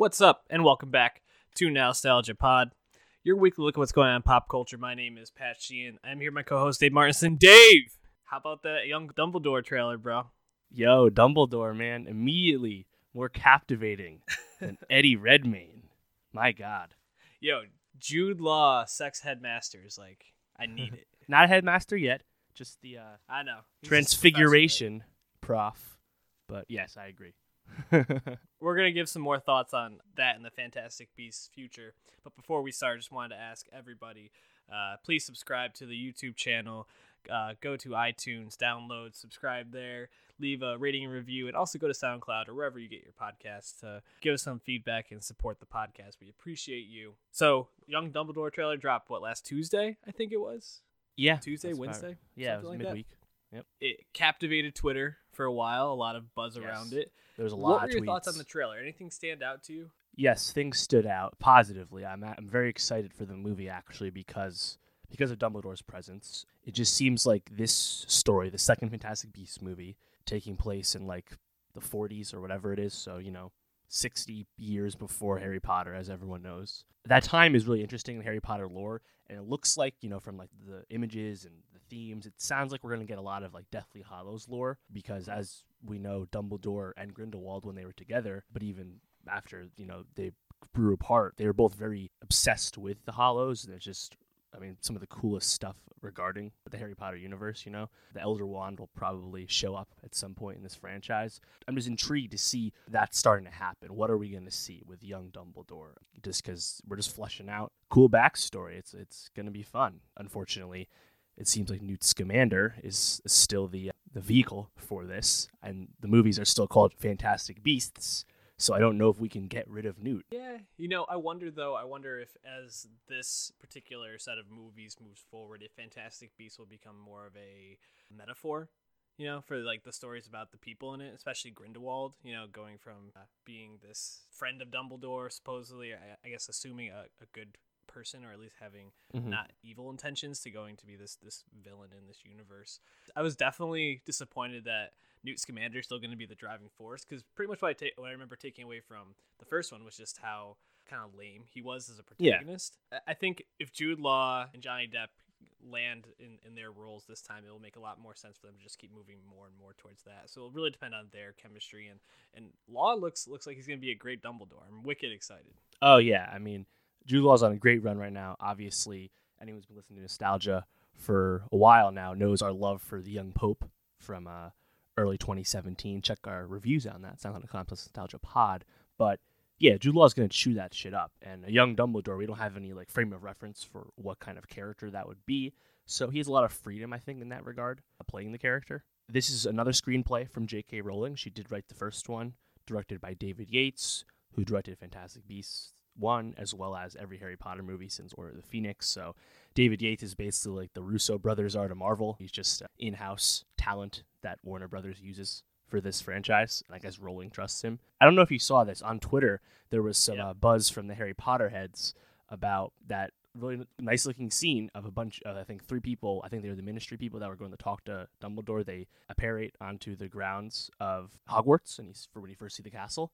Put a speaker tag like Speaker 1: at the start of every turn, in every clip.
Speaker 1: What's up, and welcome back to Nostalgia Pod, your weekly look at what's going on in pop culture. My name is Pat Sheehan. I'm here with my co-host Dave Martinson. Dave, how about that young Dumbledore trailer, bro?
Speaker 2: Yo, Dumbledore, man, immediately more captivating than Eddie Redmayne. My God.
Speaker 1: Yo, Jude Law, sex headmasters. Like, I need it.
Speaker 2: Not a headmaster yet, just the uh,
Speaker 1: I know.
Speaker 2: Transfiguration prof. But yes, I agree.
Speaker 1: We're gonna give some more thoughts on that in the Fantastic Beasts future. But before we start, I just wanted to ask everybody, uh, please subscribe to the YouTube channel. Uh, go to iTunes, download, subscribe there, leave a rating and review, and also go to SoundCloud or wherever you get your podcasts to give us some feedback and support the podcast. We appreciate you. So, Young Dumbledore trailer dropped what last Tuesday? I think it was
Speaker 2: yeah.
Speaker 1: Tuesday,
Speaker 2: that's about
Speaker 1: Wednesday.
Speaker 2: Yeah, it was
Speaker 1: like that?
Speaker 2: midweek.
Speaker 1: it captivated Twitter for a while. A lot of buzz
Speaker 2: Yes.
Speaker 1: around it.
Speaker 2: There was a
Speaker 1: What
Speaker 2: lot
Speaker 1: were
Speaker 2: of
Speaker 1: your
Speaker 2: tweets.
Speaker 1: thoughts on the trailer? Anything stand out to you?
Speaker 2: yes, things stood out positively. I'm I'm very excited for the movie actually because because of Dumbledore's presence. It just seems like this story, the second Fantastic Beasts movie, taking place in like the 40s or whatever it is. So you know, 60 years before Harry Potter, as everyone knows. That time is really interesting in Harry Potter lore, and it looks like you know from like the images and themes, it sounds like we're gonna get a lot of like Deathly Hallows lore because as we know, Dumbledore and Grindelwald when they were together, but even after you know they grew apart, they were both very obsessed with the Hallows, and it's just. I mean, some of the coolest stuff regarding the Harry Potter universe, you know? The Elder Wand will probably show up at some point in this franchise. I'm just intrigued to see that starting to happen. What are we going to see with young Dumbledore? Just because we're just fleshing out cool backstory. It's it's going to be fun. Unfortunately, it seems like Newt Scamander is still the the vehicle for this, and the movies are still called Fantastic Beasts. So I don't know if we can get rid of Newt.
Speaker 1: Yeah, you know, I wonder though. I wonder if as this particular set of movies moves forward, if Fantastic Beasts will become more of a metaphor. You know, for like the stories about the people in it, especially Grindelwald. You know, going from uh, being this friend of Dumbledore, supposedly, I, I guess, assuming a, a good person or at least having
Speaker 2: Mhm.
Speaker 1: not evil intentions to going to be this this villain in this universe. I was definitely disappointed that Newt Scamander is still going to be the driving force because pretty much what I take what I remember taking away from the first one was just how kind of lame he was as a protagonist. I- I think if Jude Law and Johnny Depp land in, in their roles this time, it will make a lot more sense for them to just keep moving more and more towards that. So it'll really depend on their chemistry and and Law looks looks like he's going to be a great Dumbledore. I'm wicked excited.
Speaker 2: Oh yeah, I mean, Jude Law's on a great run right now. Obviously, anyone who's been listening to Nostalgia for a while now knows our love for the young Pope from uh, early 2017. Check our reviews on that. SoundCloud plus Nostalgia Pod. But yeah, Jude Law's gonna chew that shit up. And a young Dumbledore, we don't have any like frame of reference for what kind of character that would be. So he has a lot of freedom, I think, in that regard, playing the character. This is another screenplay from J.K. Rowling. She did write the first one, directed by David Yates, who directed Fantastic Beasts 1, as well as every Harry Potter movie since Order of the Phoenix. So David Yates is basically like the Russo brothers are to Marvel. He's just in house talent that Warner Brothers uses for this franchise. And I guess Rowling trusts him. I don't know if you saw this on Twitter. There was some
Speaker 1: Yeah.
Speaker 2: uh, buzz from the Harry Potter heads about that really nice looking scene of a bunch of I think three people. I think they were the Ministry people that were going to talk to Dumbledore. They apparate onto the grounds of Hogwarts, and he's for when you first see the castle.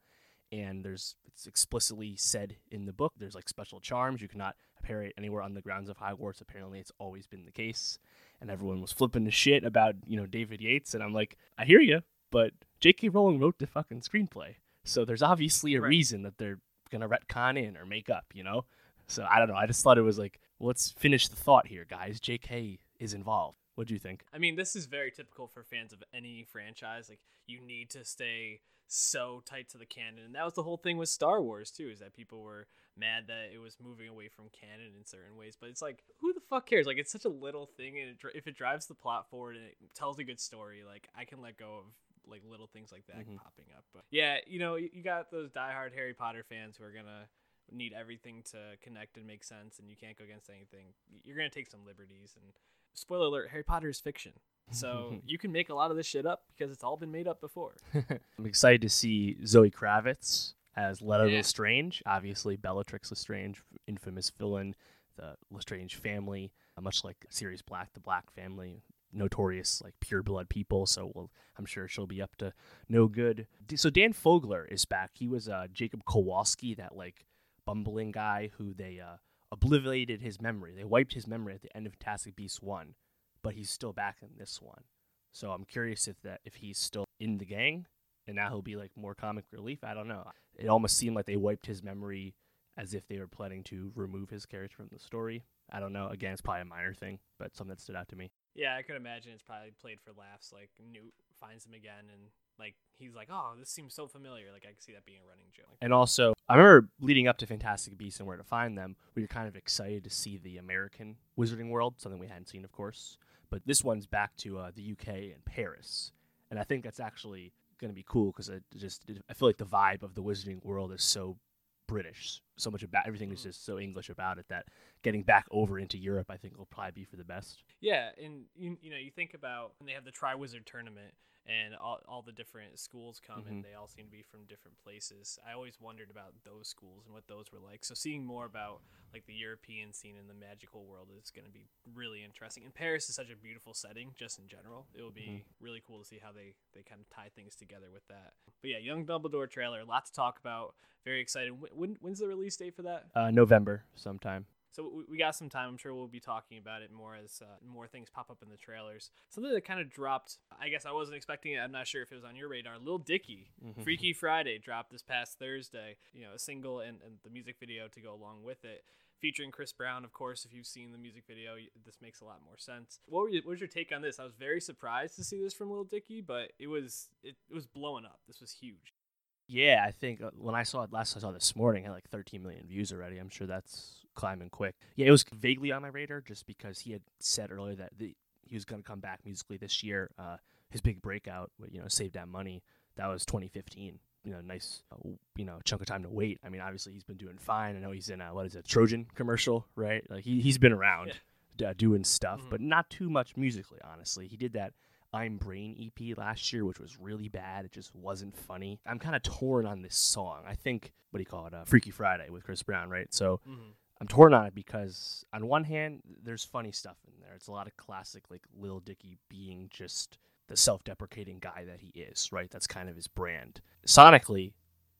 Speaker 2: And there's it's explicitly said in the book. There's like special charms you cannot apparate anywhere on the grounds of Hogwarts. Apparently, it's always been the case. And everyone was flipping the shit about you know David Yates, and I'm like, I hear you, but J.K. Rowling wrote the fucking screenplay, so there's obviously a
Speaker 1: Right.
Speaker 2: reason that they're gonna retcon in or make up, you know. So I don't know. I just thought it was like, let's finish the thought here, guys. J.K. is involved. What do you think?
Speaker 1: I mean, this is very typical for fans of any franchise. Like, you need to stay so tight to the canon, and that was the whole thing with Star Wars too. Is that people were mad that it was moving away from canon in certain ways, but it's like, who the fuck cares? Like, it's such a little thing, and it, if it drives the plot forward and it tells a good story, like I can let go of like little things like that
Speaker 2: Mhm.
Speaker 1: popping up. But yeah, you know, you you got those diehard Harry Potter fans who are gonna need everything to connect and make sense, and you can't go against anything. You're gonna take some liberties, and spoiler alert: Harry Potter is fiction. So you can make a lot of this shit up because it's all been made up before.
Speaker 2: I'm excited to see Zoe Kravitz as Leta
Speaker 1: Yeah.
Speaker 2: Lestrange. Obviously, Bellatrix Lestrange, infamous villain, the Lestrange family, uh, much like Sirius Black, the Black family, notorious like pure blood people. So we'll, I'm sure she'll be up to no good. So Dan Fogler is back. He was uh, Jacob Kowalski, that like bumbling guy who they uh, obliterated his memory. They wiped his memory at the end of Fantastic Beasts one, but he's still back in this one. So I'm curious if that if he's still in the gang and now he'll be like more comic relief. I don't know. It almost seemed like they wiped his memory as if they were planning to remove his character from the story. I don't know. Again, it's probably a minor thing, but something that stood out to me.
Speaker 1: Yeah, I could imagine it's probably played for laughs. Like Newt finds him again, and like he's like, "Oh, this seems so familiar." Like I can see that being a running joke.
Speaker 2: And also, I remember leading up to Fantastic Beasts and Where to Find Them, we were kind of excited to see the American Wizarding World, something we hadn't seen, of course. But this one's back to uh, the UK and Paris, and I think that's actually going to be cool because I just I feel like the vibe of the Wizarding World is so British, so much about everything is just so English about it that getting back over into Europe, I think, will probably be for the best.
Speaker 1: Yeah, and you, you know, you think about when they have the Triwizard Tournament and all, all the different schools come and they all seem to be from different places. I always wondered about those schools and what those were like. So seeing more about like the European scene in the magical world is going to be really interesting. And Paris is such a beautiful setting just in general. It will be really cool to see how they they kind of tie things together with that. But yeah, Young Dumbledore trailer, a lot to talk about. Very excited. When, when when's the release date for that?
Speaker 2: Uh, November sometime.
Speaker 1: So we, we got some time. I'm sure we'll be talking about it more as uh, more things pop up in the trailers. Something that kind of dropped. I guess I wasn't expecting it. I'm not sure if it was on your radar. Lil Dicky, Freaky Friday dropped this past Thursday. You know, a single and, and the music video to go along with it. Featuring Chris Brown, of course. If you've seen the music video, this makes a lot more sense. What, were you, what was your take on this? I was very surprised to see this from Lil Dicky, but it was it, it was blowing up. This was huge.
Speaker 2: Yeah, I think uh, when I saw it last, I saw this morning, it had like 13 million views already. I'm sure that's climbing quick. Yeah, it was vaguely on my radar just because he had said earlier that the, he was going to come back musically this year. Uh, his big breakout, you know, Save That Money, that was 2015. You know, nice, uh, you know, chunk of time to wait. I mean, obviously he's been doing fine. I know he's in a, what is it, Trojan commercial, right? Like he, he's been around uh, doing stuff, but not too much musically, honestly. He did that I'm Brain EP last year, which was really bad. It just wasn't funny. I'm kind of torn on this song. I think, what do you call it? Uh, Freaky Friday with Chris Brown, right? So I'm torn on it because, on one hand, there's funny stuff in there. It's a lot of classic, like Lil Dicky being just the self deprecating guy that he is, right? That's kind of his brand. Sonically,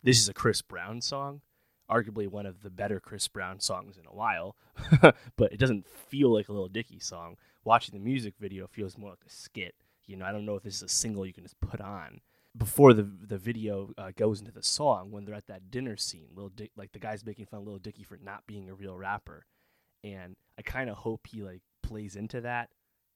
Speaker 2: this is a Chris Brown song. Arguably one of the better Chris Brown songs in a while, but it doesn't feel like a Lil Dicky song. Watching the music video feels more like a skit. You know, I don't know if this is a single you can just put on. Before the the video uh, goes into the song, when they're at that dinner scene, Lil Dick, like the guy's making fun of Lil Dicky for not being a real rapper, and I kind of hope he like plays into that,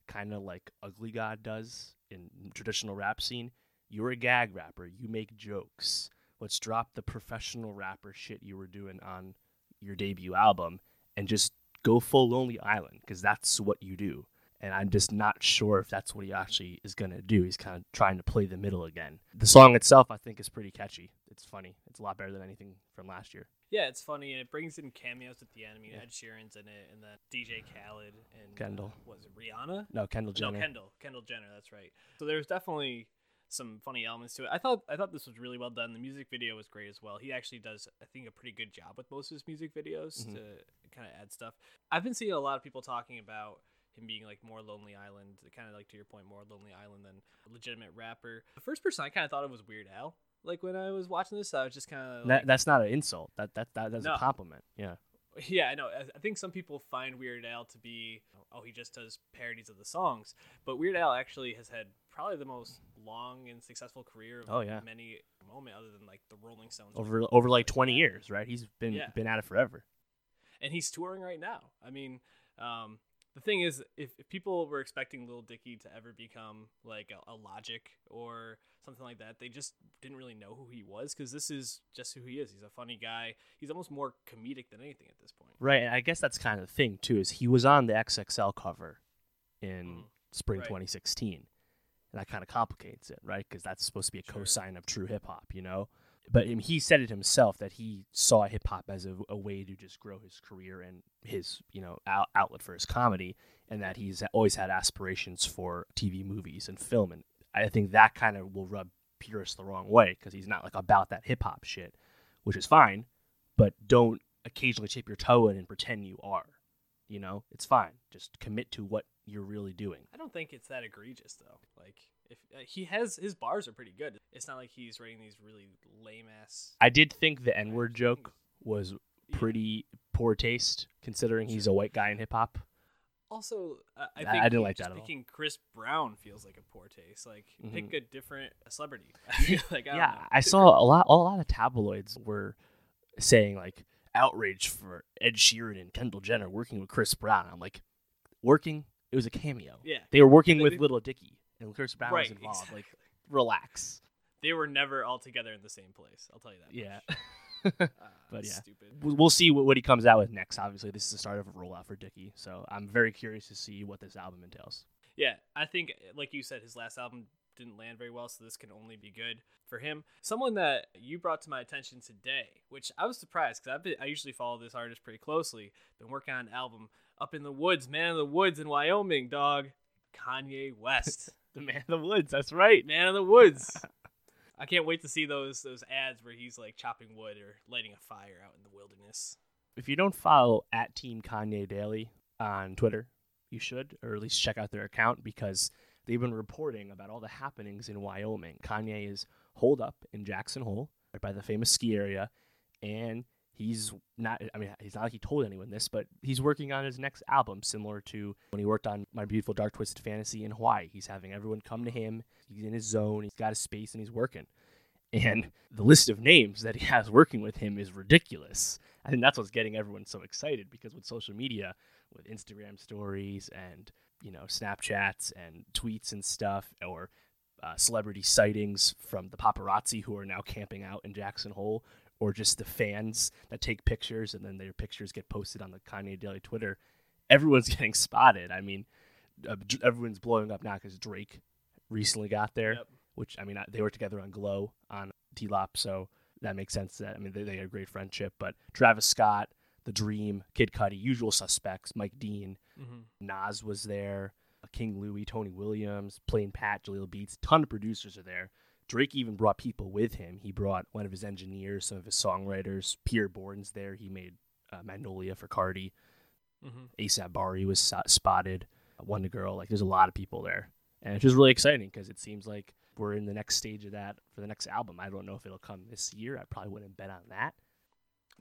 Speaker 2: kind of like Ugly God does in traditional rap scene. You're a gag rapper. You make jokes. Let's drop the professional rapper shit you were doing on your debut album and just go full Lonely Island because that's what you do. And I'm just not sure if that's what he actually is going to do. He's kind of trying to play the middle again. The song itself, I think, is pretty catchy. It's funny. It's a lot better than anything from last year.
Speaker 1: Yeah, it's funny and it brings in cameos at the end. I mean, Ed Sheeran's in it, and then DJ Khaled and
Speaker 2: Kendall.
Speaker 1: Uh, was it Rihanna?
Speaker 2: No, Kendall Jenner.
Speaker 1: No, Kendall. Kendall Jenner. That's right. So there's definitely some funny elements to it. I thought I thought this was really well done. The music video was great as well. He actually does, I think, a pretty good job with most of his music videos
Speaker 2: Mm-hmm.
Speaker 1: to kind of add stuff. I've been seeing a lot of people talking about him being like more Lonely Island, kind of like to your point, more Lonely Island than a legitimate rapper. The first person I kind of thought of was Weird Al. Like when I was watching this, I was just kind of
Speaker 2: That, that's not an insult. That that, that that's
Speaker 1: No.
Speaker 2: a compliment. Yeah.
Speaker 1: Yeah, I know. I- I think some people find Weird Al to be, oh, he just does parodies of the songs. But Weird Al actually has had probably the most long and successful career of
Speaker 2: Oh, yeah.
Speaker 1: many moment other than like the Rolling Stones.
Speaker 2: Over over like 20 years, right? He's been
Speaker 1: Yeah.
Speaker 2: been at it forever.
Speaker 1: and he's touring right now. I mean, um, the thing is, if, if people were expecting Lil Dicky to ever become like a, a Logic or something like that, they just didn't really know who he was because this is just who he is. He's a funny guy. He's almost more comedic than anything at this point.
Speaker 2: Right. And I guess that's kind of the thing too. Is he was on the XXL cover in
Speaker 1: Mhm.
Speaker 2: spring
Speaker 1: Right.
Speaker 2: 2016, and that kind of complicates it, right? Because that's supposed to be a
Speaker 1: Sure.
Speaker 2: cosign of true hip hop, you know. But he said it himself that he saw hip hop as a, a way to just grow his career and his, you know, out, outlet for his comedy, and that he's always had aspirations for TV, movies, and film. And I think that kind of will rub purists the wrong way because he's not like about that hip hop shit, which is fine. But don't occasionally chip your toe in and pretend you are. You know, it's fine. Just commit to what you're really doing.
Speaker 1: I don't think it's that egregious though. Like if uh, he has his bars are pretty good. It's not like he's writing these really lame ass.
Speaker 2: I did think the N word joke was pretty poor taste, considering he's a white guy in hip hop.
Speaker 1: Also, uh, I think
Speaker 2: I didn't like that
Speaker 1: just
Speaker 2: at all.
Speaker 1: Picking Chris Brown feels like a poor taste. Like pick
Speaker 2: Mhm.
Speaker 1: a different celebrity. Like I
Speaker 2: yeah. I saw a lot. A lot of tabloids were saying like outrage for Ed Sheeran and Kendall Jenner working with Chris Brown. I'm like, working? It was a cameo.
Speaker 1: Yeah,
Speaker 2: They were working
Speaker 1: They-
Speaker 2: with
Speaker 1: they-
Speaker 2: Little Dicky, and Chris Brown
Speaker 1: right.
Speaker 2: was involved.
Speaker 1: exactly.
Speaker 2: Like, relax.
Speaker 1: they were never all together in the same place. I'll tell you that.
Speaker 2: Yeah.
Speaker 1: Uh,
Speaker 2: But yeah.
Speaker 1: stupid.
Speaker 2: We'll see what, what he comes out with next. Obviously, this is the start of a rollout for Dicky, so I'm very curious to see what this album entails.
Speaker 1: Yeah, I think, like you said, his last album didn't land very well, so this can only be good for him. Someone that you brought to my attention today, which I was surprised because I've been, I usually follow this artist pretty closely. Been working on an album up in the woods, man of the woods in Wyoming, dog. Kanye West,
Speaker 2: The Man of the Woods. That's right.
Speaker 1: man of the woods. I can't wait to see those those ads where he's like chopping wood or lighting a fire out in the wilderness.
Speaker 2: If you don't follow at Team Kanye Daily on Twitter, you should, or at least check out their account because they've been reporting about all the happenings in Wyoming. Kanye is holed up in Jackson Hole, right by the famous ski area, and he's not. I mean, he's not like he told anyone this, but he's working on his next album, similar to when he worked on My Beautiful Dark Twisted Fantasy in Hawaii. He's having everyone come to him. He's in his zone. He's got his space, and he's working. And the list of names that he has working with him is ridiculous. I think that's what's getting everyone so excited because with social media, with Instagram stories and you know Snapchats and tweets and stuff, or uh, celebrity sightings from the paparazzi who are now camping out in Jackson Hole, or just the fans that take pictures and then their pictures get posted on the Kanye Daily Twitter. Everyone's getting spotted. I mean, uh, everyone's blowing up now because Drake recently got there
Speaker 1: Yep.
Speaker 2: which I mean I- they were together on Glow on T Lop, so that makes sense. That I mean they, they had a great friendship. But Travis Scott, The Dream, Kid Cudi, Usual Suspects, Mike Dean,
Speaker 1: Mm-hmm.
Speaker 2: Nas was there, King Louie, Tony Williams, Plain Pat, Jahlil Beats, ton of producers are there. Drake even brought people with him. He brought one of his engineers, some of his songwriters. Pi'erre Bourne's there. He made uh, Magnolia for Carti.
Speaker 1: Mm-hmm.
Speaker 2: ASAP Bari was so- spotted. WondaGurl. Like, there's a lot of people there, and it's just really exciting because it seems like we're in the next stage of that for the next album. I don't know if it'll come this year. I probably wouldn't bet on that.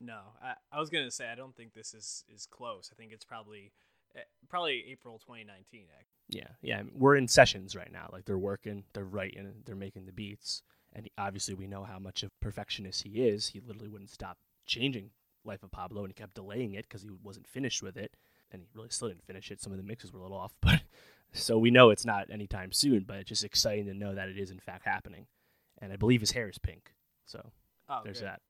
Speaker 1: No, I, I was gonna say I don't think this is is close. I think it's probably Eh, probably April 2019. ac-
Speaker 2: Yeah, yeah. We're in sessions right now. Like they're working, they're writing, they're making the beats, and obviously we know how much of perfectionist he is. He literally wouldn't stop changing Life of Pablo, and he kept delaying it because he wasn't finished with it, and he really still didn't finish it. Some of the mixes were a little off, but so we know it's not anytime soon. But it's just exciting to know that it is in fact happening, and I believe his hair is pink. So
Speaker 1: Oh,
Speaker 2: there's
Speaker 1: good.
Speaker 2: that.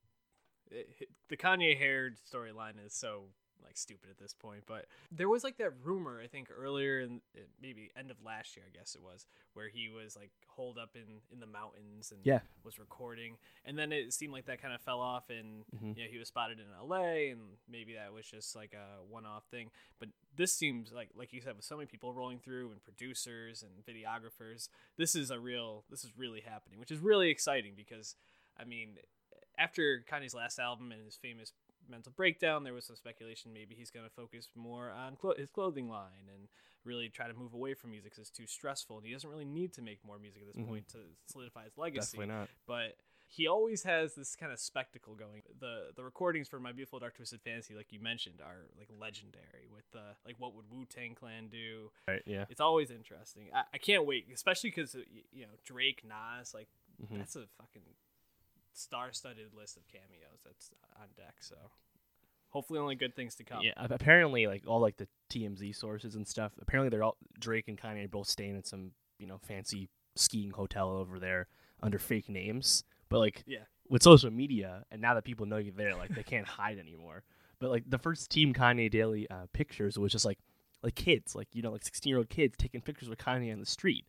Speaker 1: Eh, it- it- the Kanye hair storyline is so like stupid at this point, but there was like that rumor I think earlier in eh, maybe end of last year I guess it was where he was like holed up in in the mountains and
Speaker 2: Yeah.
Speaker 1: was recording, and then it seemed like that kind of fell off and
Speaker 2: Mhm.
Speaker 1: you know he was spotted in L.A. and maybe that was just like a one-off thing, but this seems like like you said with so many people rolling through and producers and videographers, this is a real this is really happening, which is really exciting because I mean after Kanye's last album and his famous mental breakdown, there was some speculation maybe he's going to focus more on clo- his clothing line and really try to move away from music because it's too stressful. And he doesn't really need to make more music at this
Speaker 2: Mhm.
Speaker 1: point to solidify his legacy.
Speaker 2: Definitely not.
Speaker 1: But he always has this kind of spectacle going. The the recordings for My Beautiful Dark Twisted Fantasy, like you mentioned, are like legendary. With the like, what would Wu Tang Clan do?
Speaker 2: Right. Yeah.
Speaker 1: It's always interesting. I, I can't wait, especially because you know Drake, Nas, like
Speaker 2: Mhm.
Speaker 1: that's a fucking star-studded list of cameos that's on deck. So hopefully, only good things to come.
Speaker 2: Yeah, apparently, like all like the TMZ sources and stuff. Apparently, they're all Drake and Kanye are both staying in some you know fancy skiing hotel over there under fake names. But like
Speaker 1: Yeah.
Speaker 2: with social media, and now that people know you're there, like they can't hide anymore. But like the first Team Kanye Daily uh, pictures was just like like kids, like you know, like 16 year old kids taking pictures with Kanye on the street,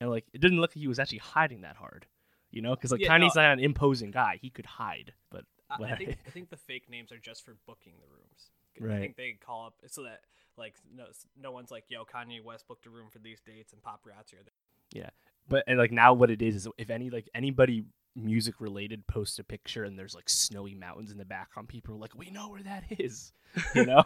Speaker 2: and like it didn't look like he was actually hiding that hard. You know, because like
Speaker 1: Yeah,
Speaker 2: Kanye's
Speaker 1: no.
Speaker 2: not an imposing guy; he could hide. But
Speaker 1: I, I think I think the fake names are just for booking the rooms.
Speaker 2: Right.
Speaker 1: I think they call up so that like no no one's like yo Kanye West booked a room for these dates and paparazzi are there.
Speaker 2: Yeah, but and like now what it is is if any like anybody music related posts a picture and there's like snowy mountains in the background people are like we know where that is you know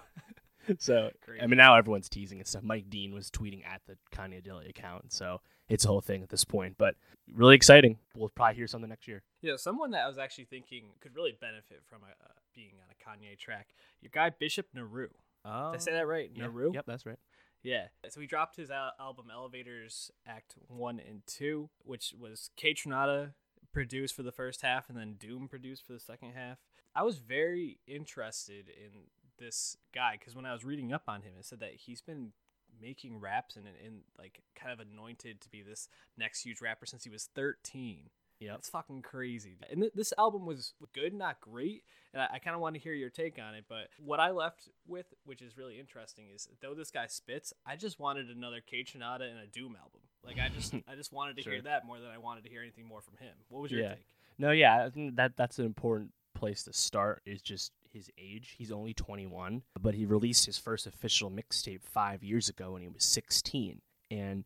Speaker 2: so
Speaker 1: Crazy.
Speaker 2: I mean, now everyone's teasing and stuff. Mike Dean was tweeting at the Kanye Daily account, so it's a whole thing at this point. But really exciting. We'll probably hear something next year.
Speaker 1: Yeah, someone that I was actually thinking could really benefit from a, uh, being on a Kanye track. Your guy Bishop Nehru.
Speaker 2: Oh,
Speaker 1: Did I say that right?
Speaker 2: yeah.
Speaker 1: Nehru.
Speaker 2: Yep, that's right.
Speaker 1: Yeah. So he dropped his al- album Elevators Act 1 and 2, which was Kaytranada produced for the first half and then Doom produced for the second half. I was very interested in this guy because when I was reading up on him, it said that he's been making raps and, and like kind of anointed to be this next huge rapper since he was 13.
Speaker 2: Yeah,
Speaker 1: It's fucking crazy. And th- this album was good, not great. And I, I kind of want to hear your take on it. But what I left with, which is really interesting, is though this guy spits, I just wanted another K and a Doom album. Like I just, I just wanted to hear that more than I wanted to hear anything more from him. What was your
Speaker 2: Yeah.
Speaker 1: take?
Speaker 2: No, yeah, that that's an important place to start. Is just his age. He's only 21, but he released his first official mixtape five years ago when he was 16. And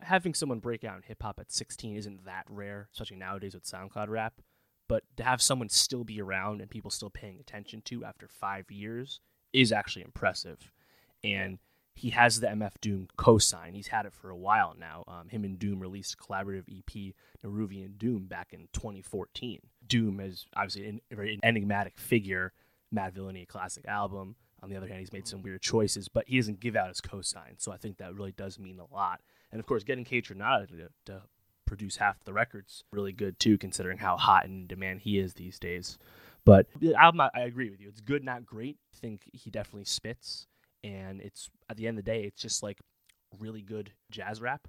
Speaker 2: having someone break out in hip hop at 16 isn't that rare, especially nowadays with SoundCloud rap. But to have someone still be around and people still paying attention to after five years is actually impressive. And he has the MF Doom cosign. He's had it for a while now. Um, him and Doom released a collaborative EP, Nehruvian Doom, back in 2014. Doom is obviously an- enigmatic figure. Madvillainy, a classic album. On the other hand, he's made some weird choices, but he doesn't give out his cosign. So I think that really does mean a lot. And of course, getting Kaytranada to, to produce half the records really good too, considering how hot and in demand he is these days. But the album, I, I agree with you. It's good, not great. I think he definitely spits, and it's at the end of the day, it's just like really good jazz rap.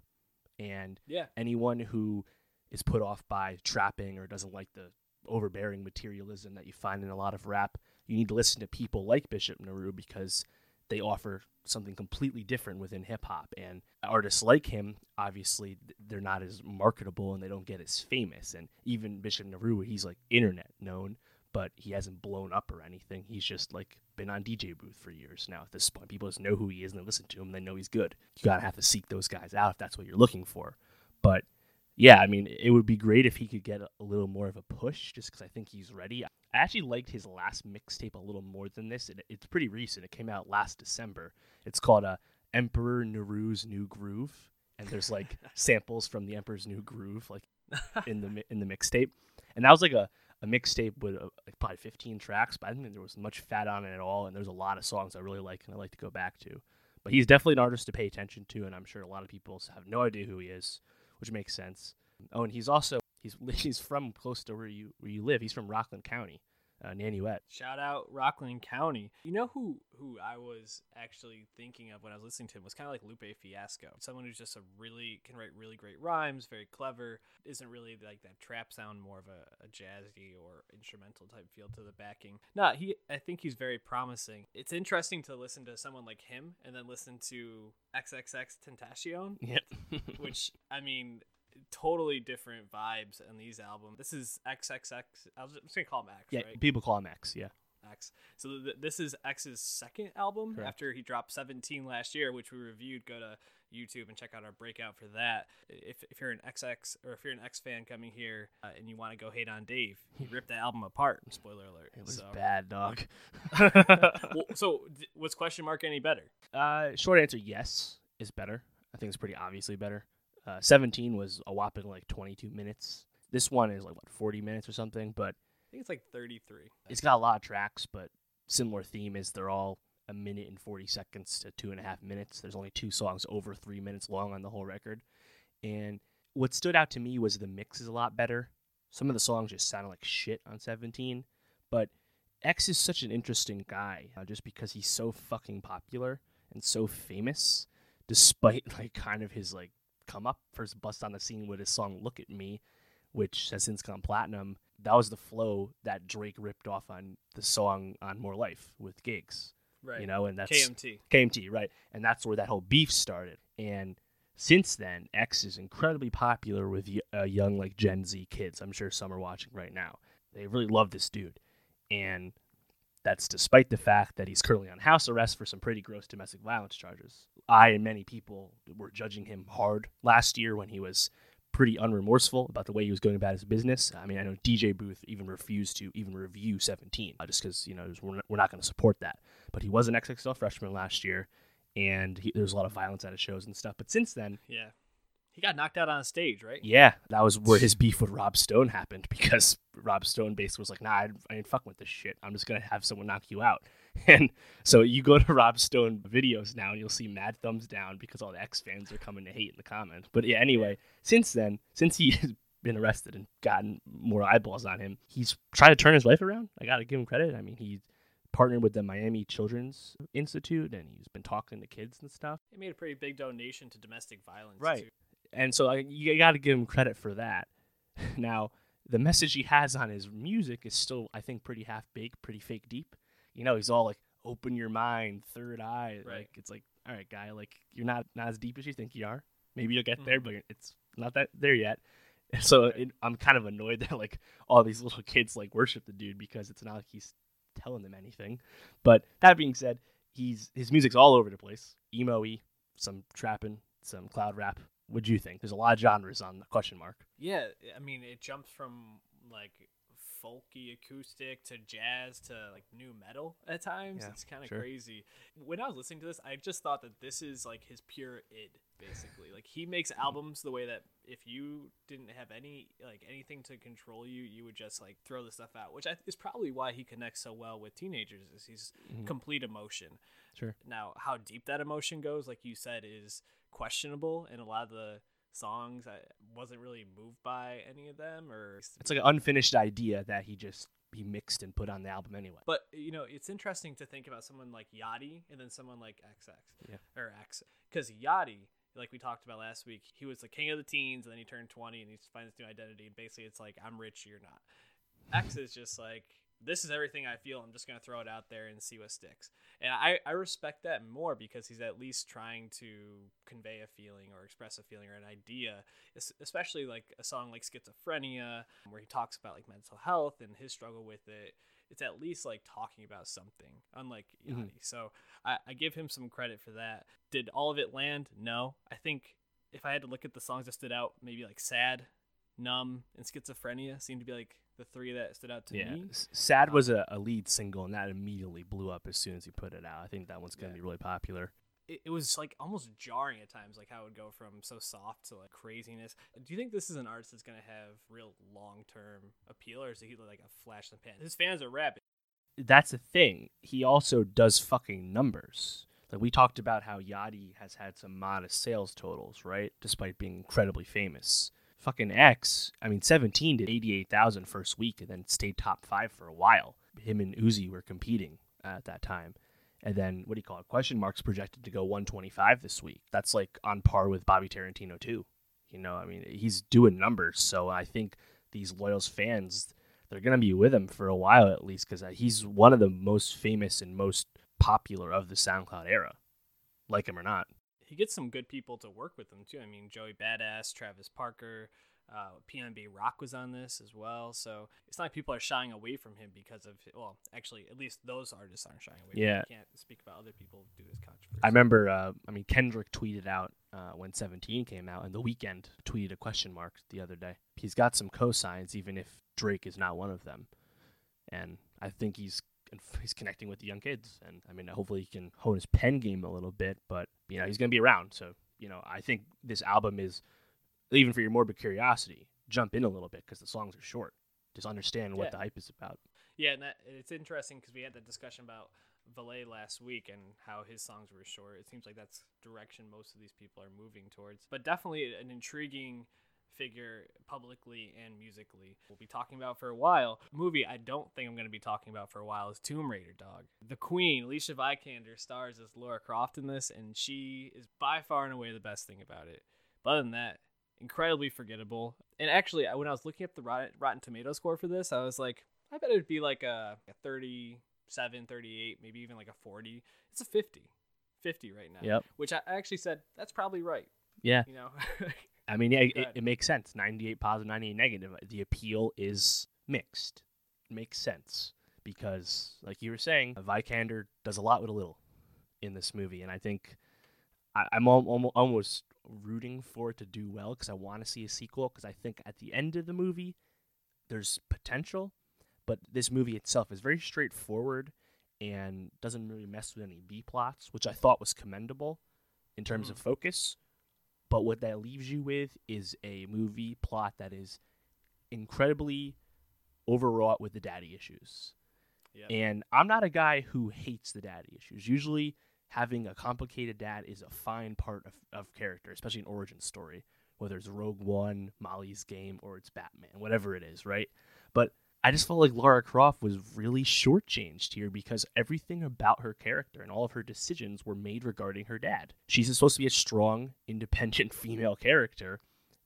Speaker 2: And
Speaker 1: Yeah.
Speaker 2: anyone who is put off by trapping or doesn't like the overbearing materialism that you find in a lot of rap, you need to listen to people like Bishop Nehru because they offer something completely different within hip hop. And artists like him, obviously, they're not as marketable and they don't get as famous. And even Bishop Nehru, he's like internet known, but he hasn't blown up or anything. He's just like been on DJ booth for years now. At this point, people just know who he is and they listen to him. They know he's good. You gotta have to seek those guys out if that's what you're looking for. But yeah, I mean, it would be great if he could get a, a little more of a push, just because I think he's ready. I actually liked his last mixtape a little more than this. It, it's pretty recent. It came out last December. It's called uh, Emperor Nehru's New Groove, and there's like samples from the Emperor's New Groove, like in the in the mixtape. And that was like a, a mixtape with uh, like probably 15 tracks, but I didn't think there was much fat on it at all. And there's a lot of songs I really like and I like to go back to. But he's definitely an artist to pay attention to, and I'm sure a lot of people have no idea who he is, which makes sense. Oh, and he's also he's he's from close to where you where you live. He's from Rockland County, uh, Nanuet.
Speaker 1: Shout out Rockland County. You know who who I was actually thinking of when I was listening to him was kind of like Lupe Fiasco. Someone who's just a really can write really great rhymes, very clever. Isn't really like that trap sound, more of a, a jazzy or instrumental type feel to the backing. No, he I think he's very promising. It's interesting to listen to someone like him and then listen to XXX Tentacion
Speaker 2: Yep.
Speaker 1: which I mean, totally different vibes on these albums. This is XXX. I was just gonna call him X,
Speaker 2: yeah,
Speaker 1: right?
Speaker 2: people call him X. Yeah.
Speaker 1: X. So th- this is X's second album
Speaker 2: Correct.
Speaker 1: after he dropped 17 last year, which we reviewed. Go to YouTube and check out our breakout for that. If, if you're an XX or if you're an X fan coming here uh, and you want to go hate on Dave, he ripped that album apart. Spoiler alert.
Speaker 2: It was
Speaker 1: so.
Speaker 2: bad, dog.
Speaker 1: Well, so d- was question mark any better?
Speaker 2: uh, short answer: yes, is better. I think it's pretty obviously better. Uh, 17 was a whopping like 22 minutes. This one is like what 40 minutes or something, but
Speaker 1: I think it's like 33.
Speaker 2: it's got a lot of tracks. But similar theme is they're all a minute and 40 seconds to two and a half minutes. There's only two songs over three minutes long on the whole record. And what stood out to me was the mix is a lot better. Some of the songs just sounded like shit on 17, but X is such an interesting guy uh, just because he's so fucking popular and so famous, despite like kind of his like come up first bust on the scene with his song "Look at Me," which has since gone platinum. That was the flow that Drake ripped off on the song on More Life with Giggs,
Speaker 1: Right.
Speaker 2: you know, and that's
Speaker 1: KMT.
Speaker 2: KMT, right? And that's where that whole beef started. And since then, X is incredibly popular with uh, young like Gen Z kids. I'm sure some are watching right now. They really love this dude, and that's despite the fact that he's currently on house arrest for some pretty gross domestic violence charges. I and many people were judging him hard last year when he was pretty unremorseful about the way he was going about his business. I mean, I know DJ Booth even refused to even review 17 uh, just because, you know, we're not, we're not going to support that. but he was an XXL freshman last year, and he, there was a lot of violence at his shows and stuff. But since then,
Speaker 1: Yeah. He got knocked out on stage, right?
Speaker 2: yeah, that was where his beef with Rob Stone happened because Rob Stone basically was like, "Nah, I, I ain't fucking with this shit. I'm just gonna have someone knock you out." And so you go to Rob Stone videos now, and you'll see mad thumbs down because all the X fans are coming to hate in the comments. But yeah, anyway, since then, since he has been arrested and gotten more eyeballs on him, he's tried to turn his life around. I gotta give him credit. I mean, he partnered with the Miami Children's Institute, and he's been talking to kids and stuff.
Speaker 1: He made a pretty big donation to domestic violence.
Speaker 2: Right.
Speaker 1: too.
Speaker 2: And so like, you got to give him credit for that. Now, the message he has on his music is still, I think, pretty half baked, pretty fake deep. You know, he's all like, "Open your mind, third eye."
Speaker 1: Right.
Speaker 2: Like it's like, all right, guy, like you're not not as deep as you think you are. Maybe you'll get hmm. there, but it's not that there yet. And so it, I'm kind of annoyed that like all these little kids like worship the dude because it's not like he's telling them anything. But that being said, he's his music's all over the place, emo-y, some trapping, some cloud rap. What do you think? There's a lot of genres on the question mark.
Speaker 1: Yeah, I mean, it jumps from like folky acoustic to jazz to like new metal at times.
Speaker 2: Yeah,
Speaker 1: it's kind of
Speaker 2: sure.
Speaker 1: crazy. When I was listening to this, I just thought that this is like his pure id, basically. like he makes albums the way that if you didn't have any like anything to control you, you would just like throw the stuff out, which is probably why he connects so well with teenagers. Is he's
Speaker 2: Mhm.
Speaker 1: complete emotion.
Speaker 2: Sure.
Speaker 1: Now, how deep that emotion goes, like you said, is questionable, and a lot of the songs I wasn't really moved by any of them, or
Speaker 2: It's like an unfinished idea that he just he mixed and put on the album anyway.
Speaker 1: But you know, it's interesting to think about someone like Yachty and then someone like XX,
Speaker 2: Yeah.
Speaker 1: or X, because Yachty, like we talked about last week, he was the king of the teens, and then he turned twenty, and he finds his new identity, and basically it's like I'm rich, you're not. X is just like this is everything I feel. I'm just gonna throw it out there and see what sticks. And I, I respect that more because he's at least trying to convey a feeling or express a feeling or an idea, es- especially like a song like Schizophrenia, where he talks about like mental health and his struggle with it. It's at least like talking about something, unlike Yanni.
Speaker 2: Mhm.
Speaker 1: So I, I give him some credit for that. Did all of it land? No. I think if I had to look at the songs that stood out, maybe like Sad, Numb, and Schizophrenia seem to be like the three that stood out to
Speaker 2: yeah,
Speaker 1: me.
Speaker 2: "Sad" um, was a, a lead single, and that immediately blew up as soon as he put it out. I think that one's gonna
Speaker 1: Yeah.
Speaker 2: be really popular.
Speaker 1: it, it was like almost jarring at times, like how it would go from so soft to like craziness. Do you think this is an artist that's gonna have real long term appeal, or is he like a flash in the pan? His fans are rabid.
Speaker 2: That's the thing. He also does fucking numbers. Like we talked about how Yachty has had some modest sales totals, right? Despite being incredibly famous. Fucking X, I mean, 17 did 88,000 first week and then stayed top five for a while. Him and Uzi were competing at that time. And then, what do you call it? Question Mark's projected to go 125 this week. That's like on par with Bobby Tarantino, too. You know, I mean, he's doing numbers. So I think these Loyals fans, they're going to be with him for a while at least because uh, he's one of the most famous and most popular of the SoundCloud era, like him or not.
Speaker 1: He gets some good people to work with him too. I mean, Joey Badass, Travis Barker, uh, PNB Rock was on this as well. So it's not like people are shying away from him because of well, actually, at least those artists aren't shying away.
Speaker 2: Yeah.
Speaker 1: from him. can't speak about other people do this controversy.
Speaker 2: I remember, uh, I mean, Kendrick tweeted out uh, when 17 came out, and The Weeknd tweeted a question mark the other day. He's got some cosigns, even if Drake is not one of them. And I think he's he's connecting with the young kids. And I mean, hopefully he can hone his pen game a little bit, but, you know, he's going to be around. So, you know, I think this album is, even for your morbid curiosity, jump in a little bit because the songs are short. Just understand what
Speaker 1: Yeah.
Speaker 2: the hype is about.
Speaker 1: Yeah, and that, it's interesting because we had that discussion about Valet last week and how his songs were short. It seems like that's direction most of these people are moving towards. But definitely an intriguing figure publicly and musically. We'll be talking about for a while. Movie I don't think I'm going to be talking about for a while is Tomb Raider Dog. The Queen, Alicia Vikander, stars as Laura Croft in this, and she is by far and away the best thing about it. But other than that, incredibly forgettable. And actually, when I was looking up the Rotten, Tomato score for this, I was like, I bet it'd be like a, a 37, 38, maybe even like a 40. It's a 50. 50 right now.
Speaker 2: Yep.
Speaker 1: Which I actually said, that's probably right.
Speaker 2: Yeah.
Speaker 1: You know?
Speaker 2: I mean, yeah, it, it makes sense. 98 positive, 98 negative. The appeal is mixed. It makes sense because, like you were saying, Vikander does a lot with a little in this movie, and I think I, almo- almost rooting for it to do well because I want to see a sequel. Because I think at the end of the movie, there's potential, but this movie itself is very straightforward, and doesn't really mess with any B plots, which I thought was commendable in terms
Speaker 1: Mhm.
Speaker 2: of focus. But what that leaves you with is a movie plot that is incredibly overwrought with the daddy issues.
Speaker 1: Yep.
Speaker 2: And I'm not a guy who hates the daddy issues. Usually, having a complicated dad is a fine part of, of character, especially an origin story, whether it's Rogue One, Molly's Game, or it's Batman, whatever it is, right? But I just felt like Laura Croft was really shortchanged here because everything about her character and all of her decisions were made regarding her dad. She's supposed to be a strong, independent female character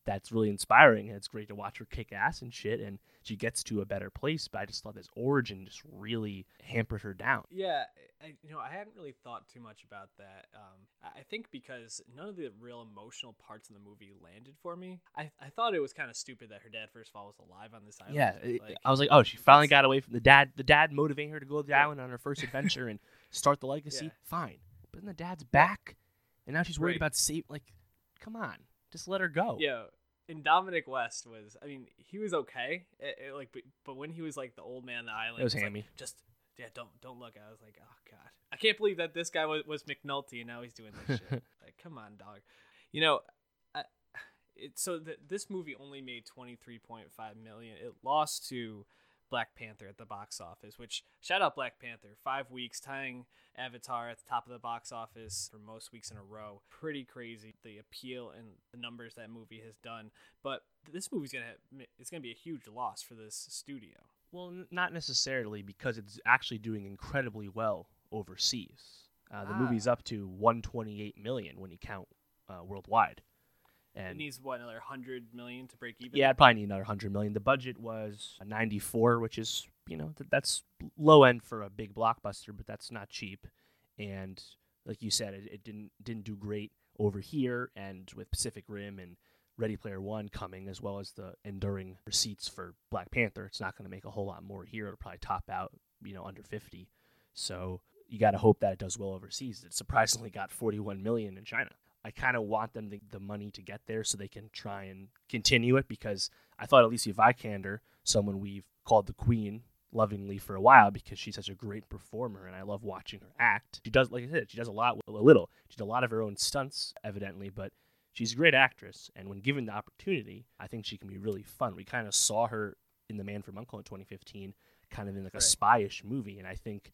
Speaker 2: that's really inspiring and it's great to watch her kick ass and shit and she gets to a better place but i just thought this origin just really hampered her down
Speaker 1: Yeah, I, you know, I hadn't really thought too much about that. Um, I think because none of the real emotional parts in the movie landed for me. I, I thought it was kind of stupid that her dad first of all was alive on this island.
Speaker 2: yeah
Speaker 1: like,
Speaker 2: i was like oh she finally got away from the dad the dad motivating her to go to the island on her first adventure and start the legacy
Speaker 1: Yeah.
Speaker 2: fine but then the dad's back and now she's worried
Speaker 1: Right.
Speaker 2: about save like come on just let her go
Speaker 1: yeah. And Dominic West was, I mean, he was okay. It- it, like, but, but when he was like the old man on the island,
Speaker 2: it was
Speaker 1: like,
Speaker 2: hammy
Speaker 1: just yeah, don't don't look. I was like, oh god, I can't believe that this guy was, was McNulty and now he's doing this shit. Like, come on, dog. You know, I, it, so th- this movie only made twenty three point five million. It lost to Black Panther at the box office. Which shout out Black Panther, five weeks tying Avatar at the top of the box office for most weeks in a row. Pretty crazy the appeal and the numbers that movie has done. But this movie's gonna ha- it's gonna be a huge loss for this studio.
Speaker 2: well n- not necessarily because it's actually doing incredibly well overseas uh, the movie's
Speaker 1: Ah.
Speaker 2: up to 128 million when you count uh, worldwide
Speaker 1: It needs what another hundred million to break even.
Speaker 2: Yeah, I'd probably need another hundred million. The budget was ninety four, which is you know th- that's low end for a big blockbuster, but that's not cheap. And like you said, it, it didn't didn't do great over here, and with Pacific Rim and Ready Player One coming, as well as the enduring receipts for Black Panther, it's not going to make a whole lot more here. It'll probably top out you know under fifty. So you got to hope that it does well overseas. It surprisingly got forty one million in China. I kind of want them the, the money to get there so they can try and continue it because I thought Alicia Vikander, someone we've called the queen lovingly for a while because she's such a great performer and I love watching her act. She does, like I said, she does a lot a little. She did a lot of her own stunts, evidently, but she's a great actress. And when given the opportunity, I think she can be really fun. We kind of saw her in The Man from Uncle in 2015, kind of in like a
Speaker 1: Right.
Speaker 2: spyish movie, and I think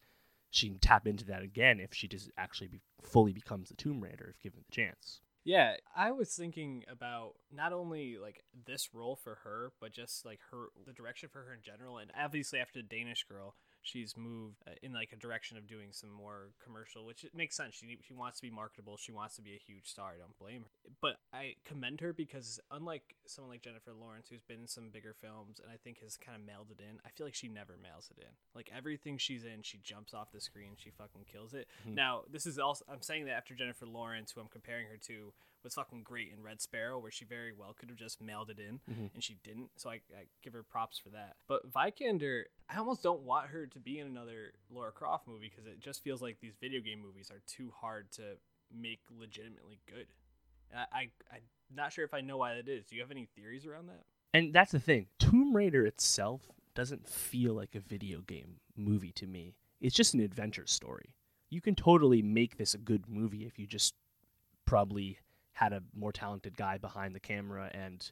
Speaker 2: she can tap into that again if she just actually be, fully becomes the Tomb Raider if given the chance.
Speaker 1: Yeah, I was thinking about not only like this role for her, but just like her the direction for her in general. And obviously, after the Danish Girl, she's moved uh, in like a direction of doing some more commercial, which it makes sense. She she wants to be marketable. She wants to be a huge star. I don't blame her. But I commend her because unlike someone like Jennifer Lawrence, who's been in some bigger films and I think has kind of mailed it in, I feel like she never mails it in. Like everything she's in, she jumps off the screen, she fucking kills it.
Speaker 2: Mhm.
Speaker 1: Now, this is also I'm saying that after Jennifer Lawrence, who I'm comparing her to, was fucking great in Red Sparrow, where she very well could have just mailed it in,
Speaker 2: Mhm.
Speaker 1: and she didn't. So I, I give her props for that. But Vikander, I almost don't want her to be in another Laura Croft movie because it just feels like these video game movies are too hard to make legitimately good. I, I I'm not sure if I know why that is. Do you have any theories around that?
Speaker 2: And that's the thing. Tomb Raider itself doesn't feel like a video game movie to me. It's just an adventure story. You can totally make this a good movie if you just probably had a more talented guy behind the camera and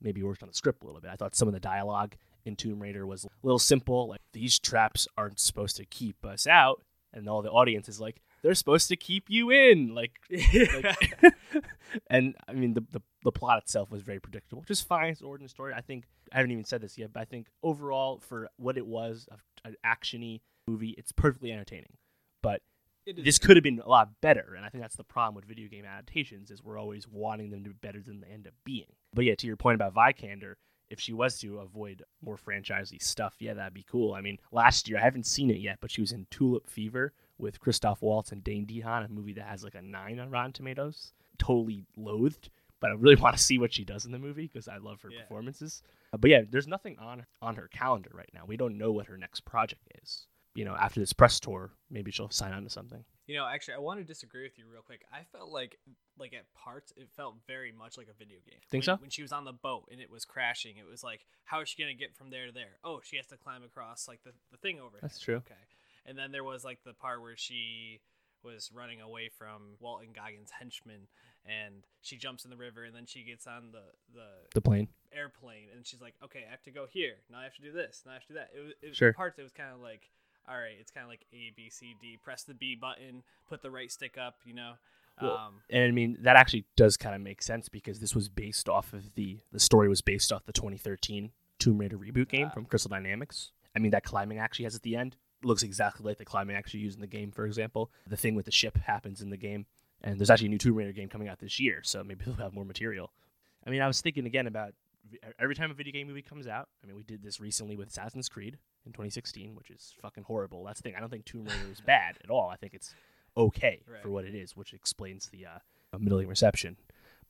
Speaker 2: maybe worked on the script a little bit. I thought some of the dialogue in Tomb Raider was a little simple, like these traps aren't supposed to keep us out, and all the audience is like, they're supposed to keep you in. Like like- and I mean the, the the plot itself was very predictable, which is fine. It's an origin story. I think I haven't even said this yet, but I think overall for what it was, an actiony movie, it's perfectly entertaining. But this could have been a lot better, and I think that's the problem with video game adaptations is we're always wanting them to be better than they end up being. But yeah, to your point about Vikander, if she was to avoid more franchisey stuff, yeah, that'd be cool. I mean, last year I haven't seen it yet, but she was in Tulip Fever with Christoph Waltz and Dane DeHaan, a movie that has like a nine on Rotten Tomatoes. Totally loathed, but I really want to see what she does in the movie because I love her
Speaker 1: Yeah.
Speaker 2: performances. But yeah, there's nothing on on her calendar right now. We don't know what her next project is. You know, after this press tour, maybe she'll sign on to something.
Speaker 1: You know, actually, I want to disagree with you real quick. I felt like, like at parts, it felt very much like a video game.
Speaker 2: Think
Speaker 1: when,
Speaker 2: so?
Speaker 1: When she was on the boat and it was crashing, it was like, how is she gonna get from there to there? Oh, she has to climb across like the, the thing over.
Speaker 2: That's true.
Speaker 1: Okay. And then there was like the part where she was running away from Walton Goggins' henchmen, and she jumps in the river, and then she gets on the the
Speaker 2: The plane.
Speaker 1: airplane, and she's like, "Okay, I have to go here. Now I have to do this. Now I have to do that." It was, it was
Speaker 2: Sure.
Speaker 1: parts. It was kind of like, all right, it's kind of like A B C D. Press the B button, put the right stick up. You know.
Speaker 2: Well,
Speaker 1: um,
Speaker 2: And I mean that actually does kind of make sense because this was based off of the the story was based off the 2013 Tomb Raider reboot game
Speaker 1: Ah.
Speaker 2: from Crystal Dynamics. I mean that climbing act she has at the end looks exactly like the climbing act she used in the game. For example, the thing with the ship happens in the game, and there's actually a new Tomb Raider game coming out this year, so maybe they'll have more material. I mean, I was thinking again about every time a video game movie comes out. I mean, we did this recently with Assassin's Creed in 2016, which is fucking horrible. That's the thing. I don't think Tomb Raider is bad at all. I think it's okay
Speaker 1: Right.
Speaker 2: for what it is, which explains the uh, middling reception.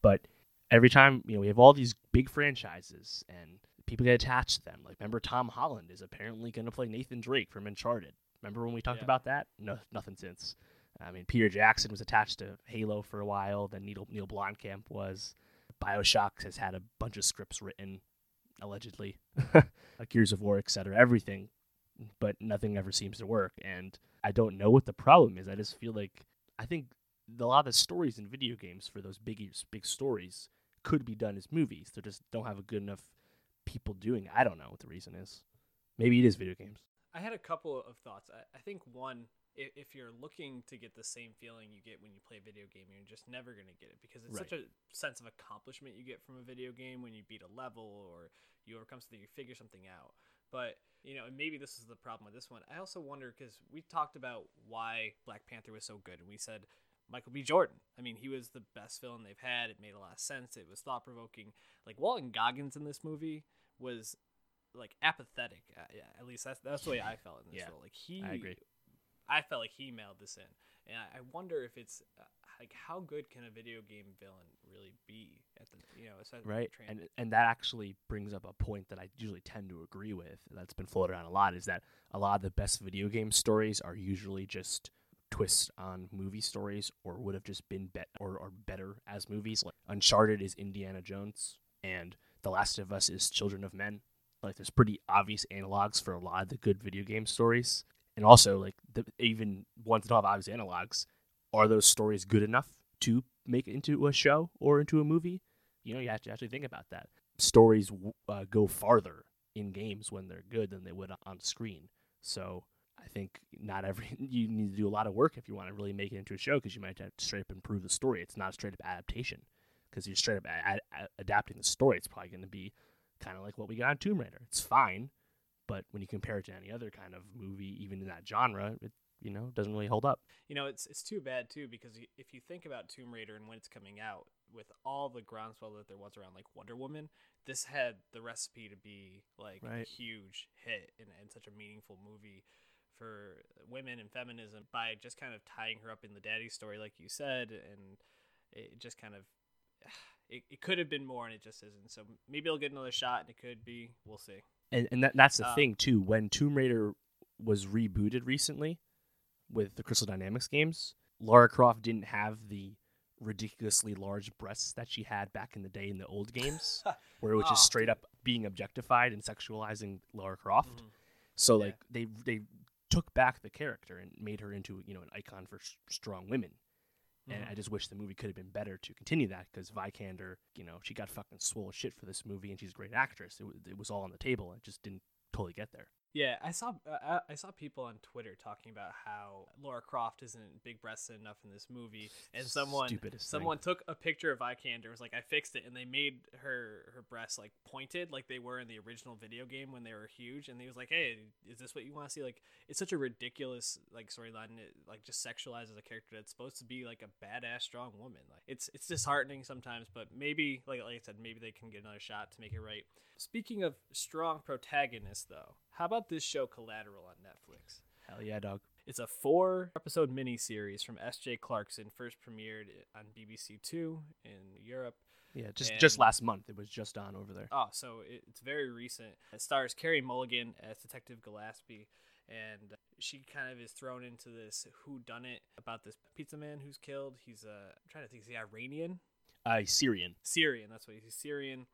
Speaker 2: But every time, you know, we have all these big franchises and people get attached to them. Like, remember Tom Holland is apparently going to play Nathan Drake from Uncharted. Remember when we talked
Speaker 1: Yeah.
Speaker 2: about that? No, nothing since. I mean, Peter Jackson was attached to Halo for a while. Then Neil Neil Blomkamp was. Bioshock has had a bunch of scripts written, allegedly, like Gears of War, etc. Everything, but nothing ever seems to work. And I don't know what the problem is. I just feel like I think a lot of the stories in video games for those big big stories could be done as movies. They just don't have a good enough people doing it. I don't know what the reason is. Maybe it is video games.
Speaker 1: I had a couple of thoughts. I, I think one, if, if you're looking to get the same feeling you get when you play a video game, you're just never gonna get it because it's
Speaker 2: Right.
Speaker 1: such a sense of accomplishment you get from a video game when you beat a level or you overcome something, you figure something out. But you know, and maybe this is the problem with this one. I also wonder because we talked about why Black Panther was so good, and we said Michael B. Jordan. I mean, he was the best villain they've had. It made a lot of sense. It was thought provoking. Like Walton Goggins in this movie was like apathetic. Uh, yeah, at least that's that's the way I felt in this
Speaker 2: Yeah,
Speaker 1: role. Like he,
Speaker 2: I
Speaker 1: felt like he mailed this in, and I, I wonder if it's uh, like how good can a video game villain really be at the you know
Speaker 2: right and and that actually brings up a point that i usually tend to agree with that's been floated around a lot is that a lot of the best video game stories are usually just twists on movie stories or would have just been bet or are better as movies. Like uncharted is indiana jones and the last of us is children of men. Like there's pretty obvious analogs for a lot of the good video game stories and also like the, even ones that have obvious analogs are those stories good enough to make it into a show or into a movie? You know you have to actually think about that. Stories uh, go farther in games when they're good than they would on screen. So i think not every you need to do a lot of work if you want to really make it into a show because you might have to straight up improve the story. It's not a straight up adaptation because you're straight up a- a- adapting the story. It's probably going to be kind of like what we got in tomb raider. It's fine but when you compare it to any other kind of movie even in that genre it you know doesn't really hold up.
Speaker 1: You know it's it's too bad too because if you think about Tomb Raider and when it's coming out with all the groundswell that there was around like Wonder Woman, this had the recipe to be like a huge hit and, and such a meaningful movie for women and feminism by just kind of tying her up in the daddy story like you said and it just kind of it, it could have been more and it just isn't. So maybe it'll get another shot and it could be we'll see
Speaker 2: and and that, that's the
Speaker 1: Um,
Speaker 2: thing too. When Tomb Raider was rebooted recently with the Crystal Dynamics games, Lara Croft didn't have the ridiculously large breasts that she had back in the day in the old games, where it was just
Speaker 1: Oh,
Speaker 2: straight up being objectified and sexualizing Lara Croft.
Speaker 1: Mhm.
Speaker 2: So
Speaker 1: Yeah.
Speaker 2: like they they took back the character and made her into you know an icon for s- strong women. And
Speaker 1: Mhm.
Speaker 2: I just wish the movie could have been better to continue that because Vikander, you know, she got fucking swole as shit for this movie and she's a great actress. It, wa- it was all on the table. It just didn't totally get there.
Speaker 1: Yeah, I saw uh, I saw people on Twitter talking about how Lara Croft isn't big breasted enough in this movie, and someone
Speaker 2: Stupidest thing.
Speaker 1: someone took a picture of Vikander was like, I fixed it, and they made her her breasts like pointed like they were in the original video game when they were huge, and he was like, Hey, is this what you want to see? Like, it's such a ridiculous like storyline. and It like just sexualizes a character that's supposed to be like a badass strong woman. Like, it's it's disheartening sometimes, but maybe like like I said, maybe they can get another shot to make it right. Speaking of strong protagonists, though, how about this show Collateral on Netflix?
Speaker 2: Hell yeah, dog.
Speaker 1: It's a four episode miniseries from S.J. Clarkson, first premiered on BBC Two in Europe.
Speaker 2: Yeah, just just last month it was just on over there.
Speaker 1: Oh, so it, it's very recent. It stars Carey Mulligan as Detective Gillespie, and she kind of is thrown into this who done it about this pizza man who's killed. He's uh, I'm trying to think, is he Iranian?
Speaker 2: Uh, Syrian.
Speaker 1: Syrian. That's what he's Syrian.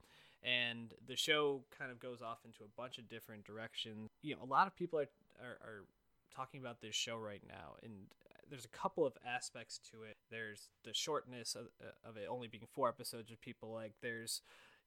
Speaker 1: And the show kind of goes off into a bunch of different directions. You know, a lot of people are, are, are talking about this show right now, and there's a couple of aspects to it. There's the shortness of, of it only being four episodes, of people like. There's,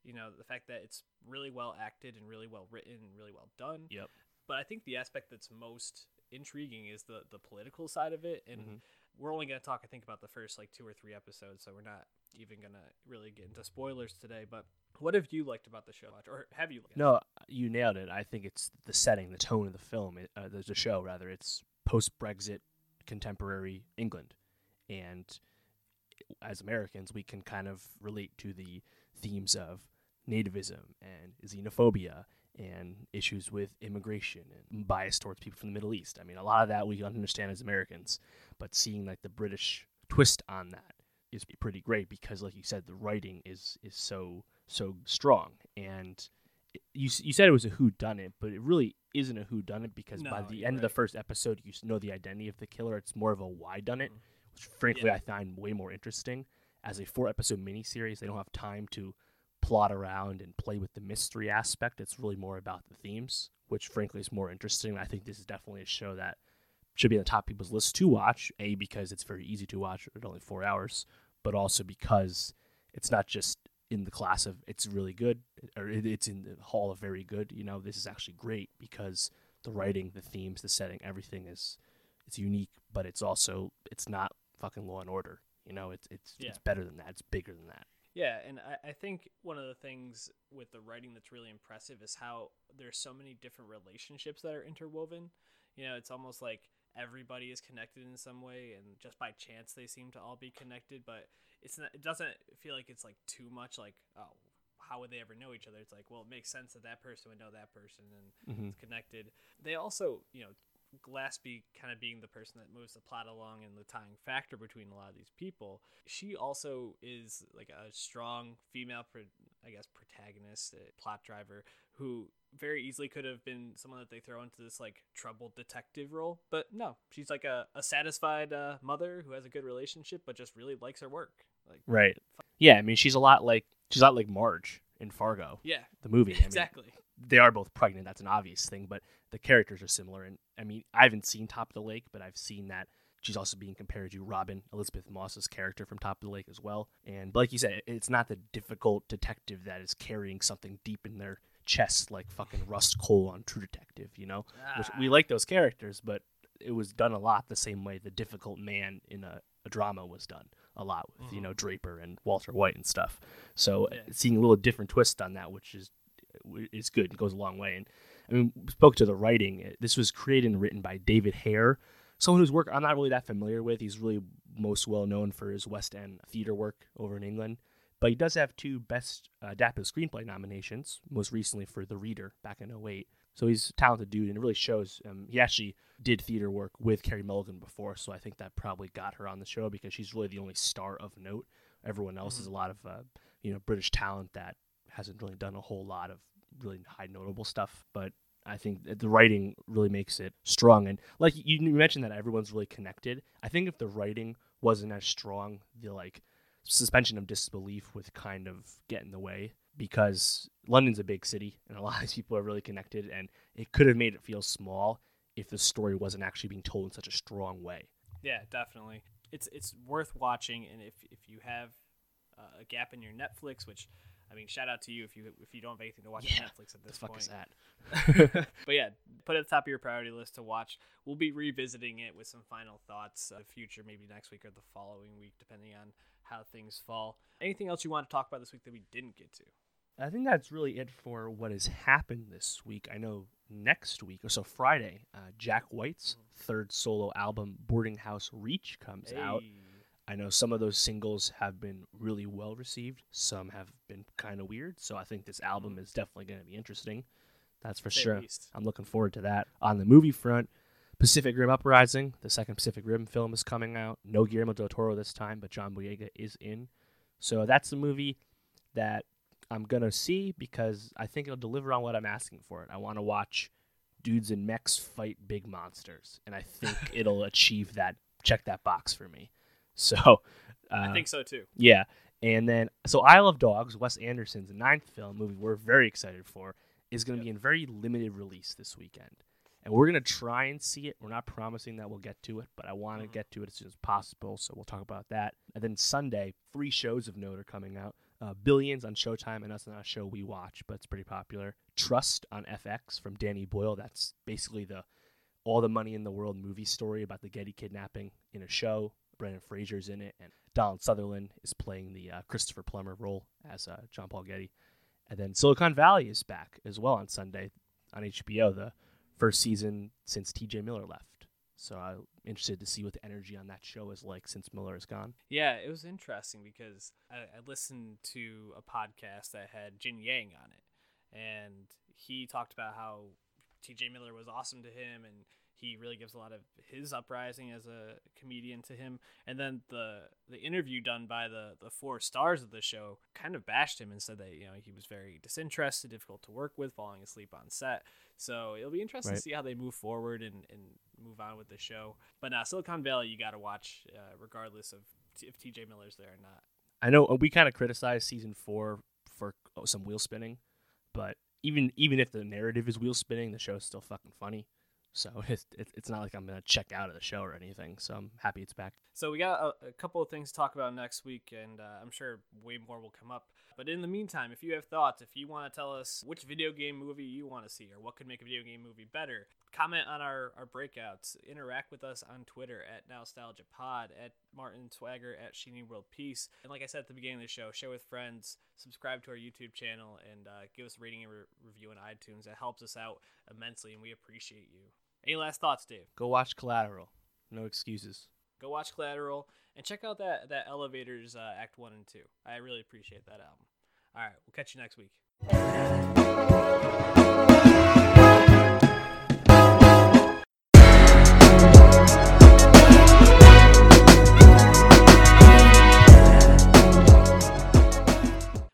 Speaker 1: you know, the fact that it's really well acted and really well written and really well done.
Speaker 2: Yep.
Speaker 1: But I think the aspect that's most intriguing is the the political side of it, and
Speaker 2: Mhm.
Speaker 1: we're only going to talk, I think, about the first like two or three episodes, so we're not even going to really get into spoilers today. But what have you liked about the show, or have you? Liked
Speaker 2: No, you nailed it. I think it's the setting, the tone of the film, uh, the, show rather. It's post Brexit, contemporary England, and as Americans, we can kind of relate to the themes of nativism and xenophobia and issues with immigration and bias towards people from the Middle East. I mean, a lot of that we understand as Americans, but seeing like the British twist on that is pretty great because, like you said, the writing is is so so strong and you you said it was a who done it, but it really isn't a who done it because by the end of the first episode, you know the identity of the killer. It's more of a why done it,
Speaker 1: Mhm.
Speaker 2: which frankly
Speaker 1: Yeah.
Speaker 2: I find way more interesting. As a four episode miniseries, they don't have time to plot around and play with the mystery aspect. It's really more about the themes, which frankly is more interesting. I think this is definitely a show that should be on the top people's list to watch. A because it's very easy to watch at only four hours, but also because it's not just in the class of it's really good or it- it's in the hall of very good. You know, this is actually great because the writing, the themes, the setting, everything is it's unique, but it's also it's not fucking Law and Order. You know, it's it's
Speaker 1: Yeah.
Speaker 2: it's better than that. It's bigger than that.
Speaker 1: Yeah, and I, I think one of the things with the writing that's really impressive is how there's so many different relationships that are interwoven. You know, it's almost like everybody is connected in some way, and just by chance they seem to all be connected. But it's not. It doesn't feel like it's like too much. Like, oh, how would they ever know each other? It's like, well, it makes sense that that person would know that person, and
Speaker 2: Mm-hmm.
Speaker 1: it's connected. They also, you know, Glaspie kind of being the person that moves the plot along and the tying factor between a lot of these people. She also is like a strong female, pro- I guess, protagonist, uh, plot driver who very easily could have been someone that they throw into this like troubled detective role. But no, she's like a, a satisfied uh, mother who has a good relationship, but just really likes her work. Like,
Speaker 2: Right. Yeah, I mean, she's a lot like she's a lot like Marge in Fargo,
Speaker 1: yeah,
Speaker 2: the movie. I mean,
Speaker 1: exactly.
Speaker 2: they are both pregnant. That's an obvious thing, but the characters are similar. And I mean, I haven't seen Top of the Lake, but I've seen that she's also being compared to Robin Elisabeth Moss's character from Top of the Lake as well. And like you said, it's not the difficult detective that is carrying something deep in their chest like fucking Rust Cohle on True Detective. You know, which we
Speaker 1: Ah.
Speaker 2: like those characters, but it was done a lot the same way the difficult man in a, a drama was done a lot with you
Speaker 1: Mhm.
Speaker 2: know Draper and Walter White and stuff. So uh, seeing a little different twist on that, which is is good, and goes a long way. And I mean, we spoke to the writing. This was created and written by David Hare, someone whose work I'm not really that familiar with. He's really most well known for his West End theater work over in England. But he does have two Best uh, Adapted Screenplay nominations, most recently for The Reader back in 08. So he's a talented dude, and it really shows. Um, he actually did theater work with Carey Mulligan before, so I think that probably got her on the show because she's really the only star of note. Everyone else is a lot of, uh, you know, British talent that hasn't really done a whole lot of really high notable stuff. But I think the writing really makes it strong. And like you mentioned that everyone's really connected. I think if the writing wasn't as strong, the like suspension of disbelief would kind of get in the way because London's a big city and a lot of these people are really connected and it could have made it feel small if the story wasn't actually being told in such a strong way.
Speaker 1: Yeah, definitely. It's it's worth watching, and if if you have uh, a gap in your Netflix, which I mean, shout out to you if you if you don't have anything to watch
Speaker 2: Yeah,
Speaker 1: on Netflix at
Speaker 2: The
Speaker 1: this
Speaker 2: fuck
Speaker 1: point.
Speaker 2: is that?
Speaker 1: but yeah, put it at the top of your priority list to watch. We'll be revisiting it with some final thoughts of the future, maybe next week or the following week, depending on how things fall. Anything else you want to talk about this week that we didn't get to?
Speaker 2: I think that's really it for what has happened this week. I know next week, or so Friday, uh, Jack White's third solo album, Boarding House Reach, comes out. I know some of those singles have been really well received. Some have been kind of weird. So I think this album is definitely going to be interesting. That's for sure.
Speaker 1: least.
Speaker 2: I'm looking forward to that. On the movie front, Pacific Rim Uprising, the second Pacific Rim film, is coming out. No Guillermo del Toro this time, but John Boyega is in. So that's the movie that I'm going to see because I think it'll deliver on what I'm asking for it. I want to watch dudes in mechs fight big monsters, and I think it'll achieve that, check that box for me. So, uh,
Speaker 1: I think so too.
Speaker 2: yeah. And then, so Isle of Dogs, Wes Anderson's ninth film movie we're very excited for, is going to
Speaker 1: Yep.
Speaker 2: be in very limited release this weekend. And we're gonna try and see it. We're not promising that we'll get to it, but I want to
Speaker 1: Mhm.
Speaker 2: get to it as soon as possible. So we'll talk about that. And then Sunday, three shows of note are coming out. Uh, Billions on Showtime, and that's not a show we watch, but it's pretty popular. Trust on FX from Danny Boyle. That's basically the all the money in the world movie story about the Getty kidnapping in a show. Brendan Fraser's in it, and Donald Sutherland is playing the uh, Christopher Plummer role as uh, John Paul Getty. And then Silicon Valley is back as well on Sunday on HBO, the first season since TJ Miller left. So I'm interested to see what the energy on that show is like since Miller is gone.
Speaker 1: Yeah, it was interesting because I, I listened to a podcast that had Jian-Yang on it, and he talked about how T.J. Miller was awesome to him, and he really gives a lot of his uprising as a comedian to him. And then the the interview done by the the four stars of the show kind of bashed him and said that you know he was very disinterested, difficult to work with, falling asleep on set. So it'll be interesting
Speaker 2: Right.
Speaker 1: to see how they move forward and, and move on with the show. But now Silicon Valley, you got to watch uh, regardless of t- if T.J. Miller's there or not.
Speaker 2: I know uh, we kind of criticized season four for oh, some wheel spinning, but even even if the narrative is wheel spinning, the show's still fucking funny. So it's it's not like I'm gonna check out of the show or anything. So I'm happy it's back.
Speaker 1: So we got a, a couple of things to talk about next week, and uh, I'm sure way more will come up. But in the meantime, if you have thoughts, if you want to tell us which video game movie you want to see or what could make a video game movie better, comment on our, our breakouts. Interact with us on Twitter at NostalgiaPod, at Martin Swagger, at Sheeny World Peace. And like I said at the beginning of the show, share with friends, subscribe to our YouTube channel, and uh, give us a rating and re- review on iTunes. That helps us out immensely, and we appreciate you. Any last thoughts, Dave?
Speaker 2: Go watch Collateral. No excuses.
Speaker 1: go watch Collateral and check out that that Elevators uh, Act One and Two. I really appreciate that album. All right, we'll catch you next week.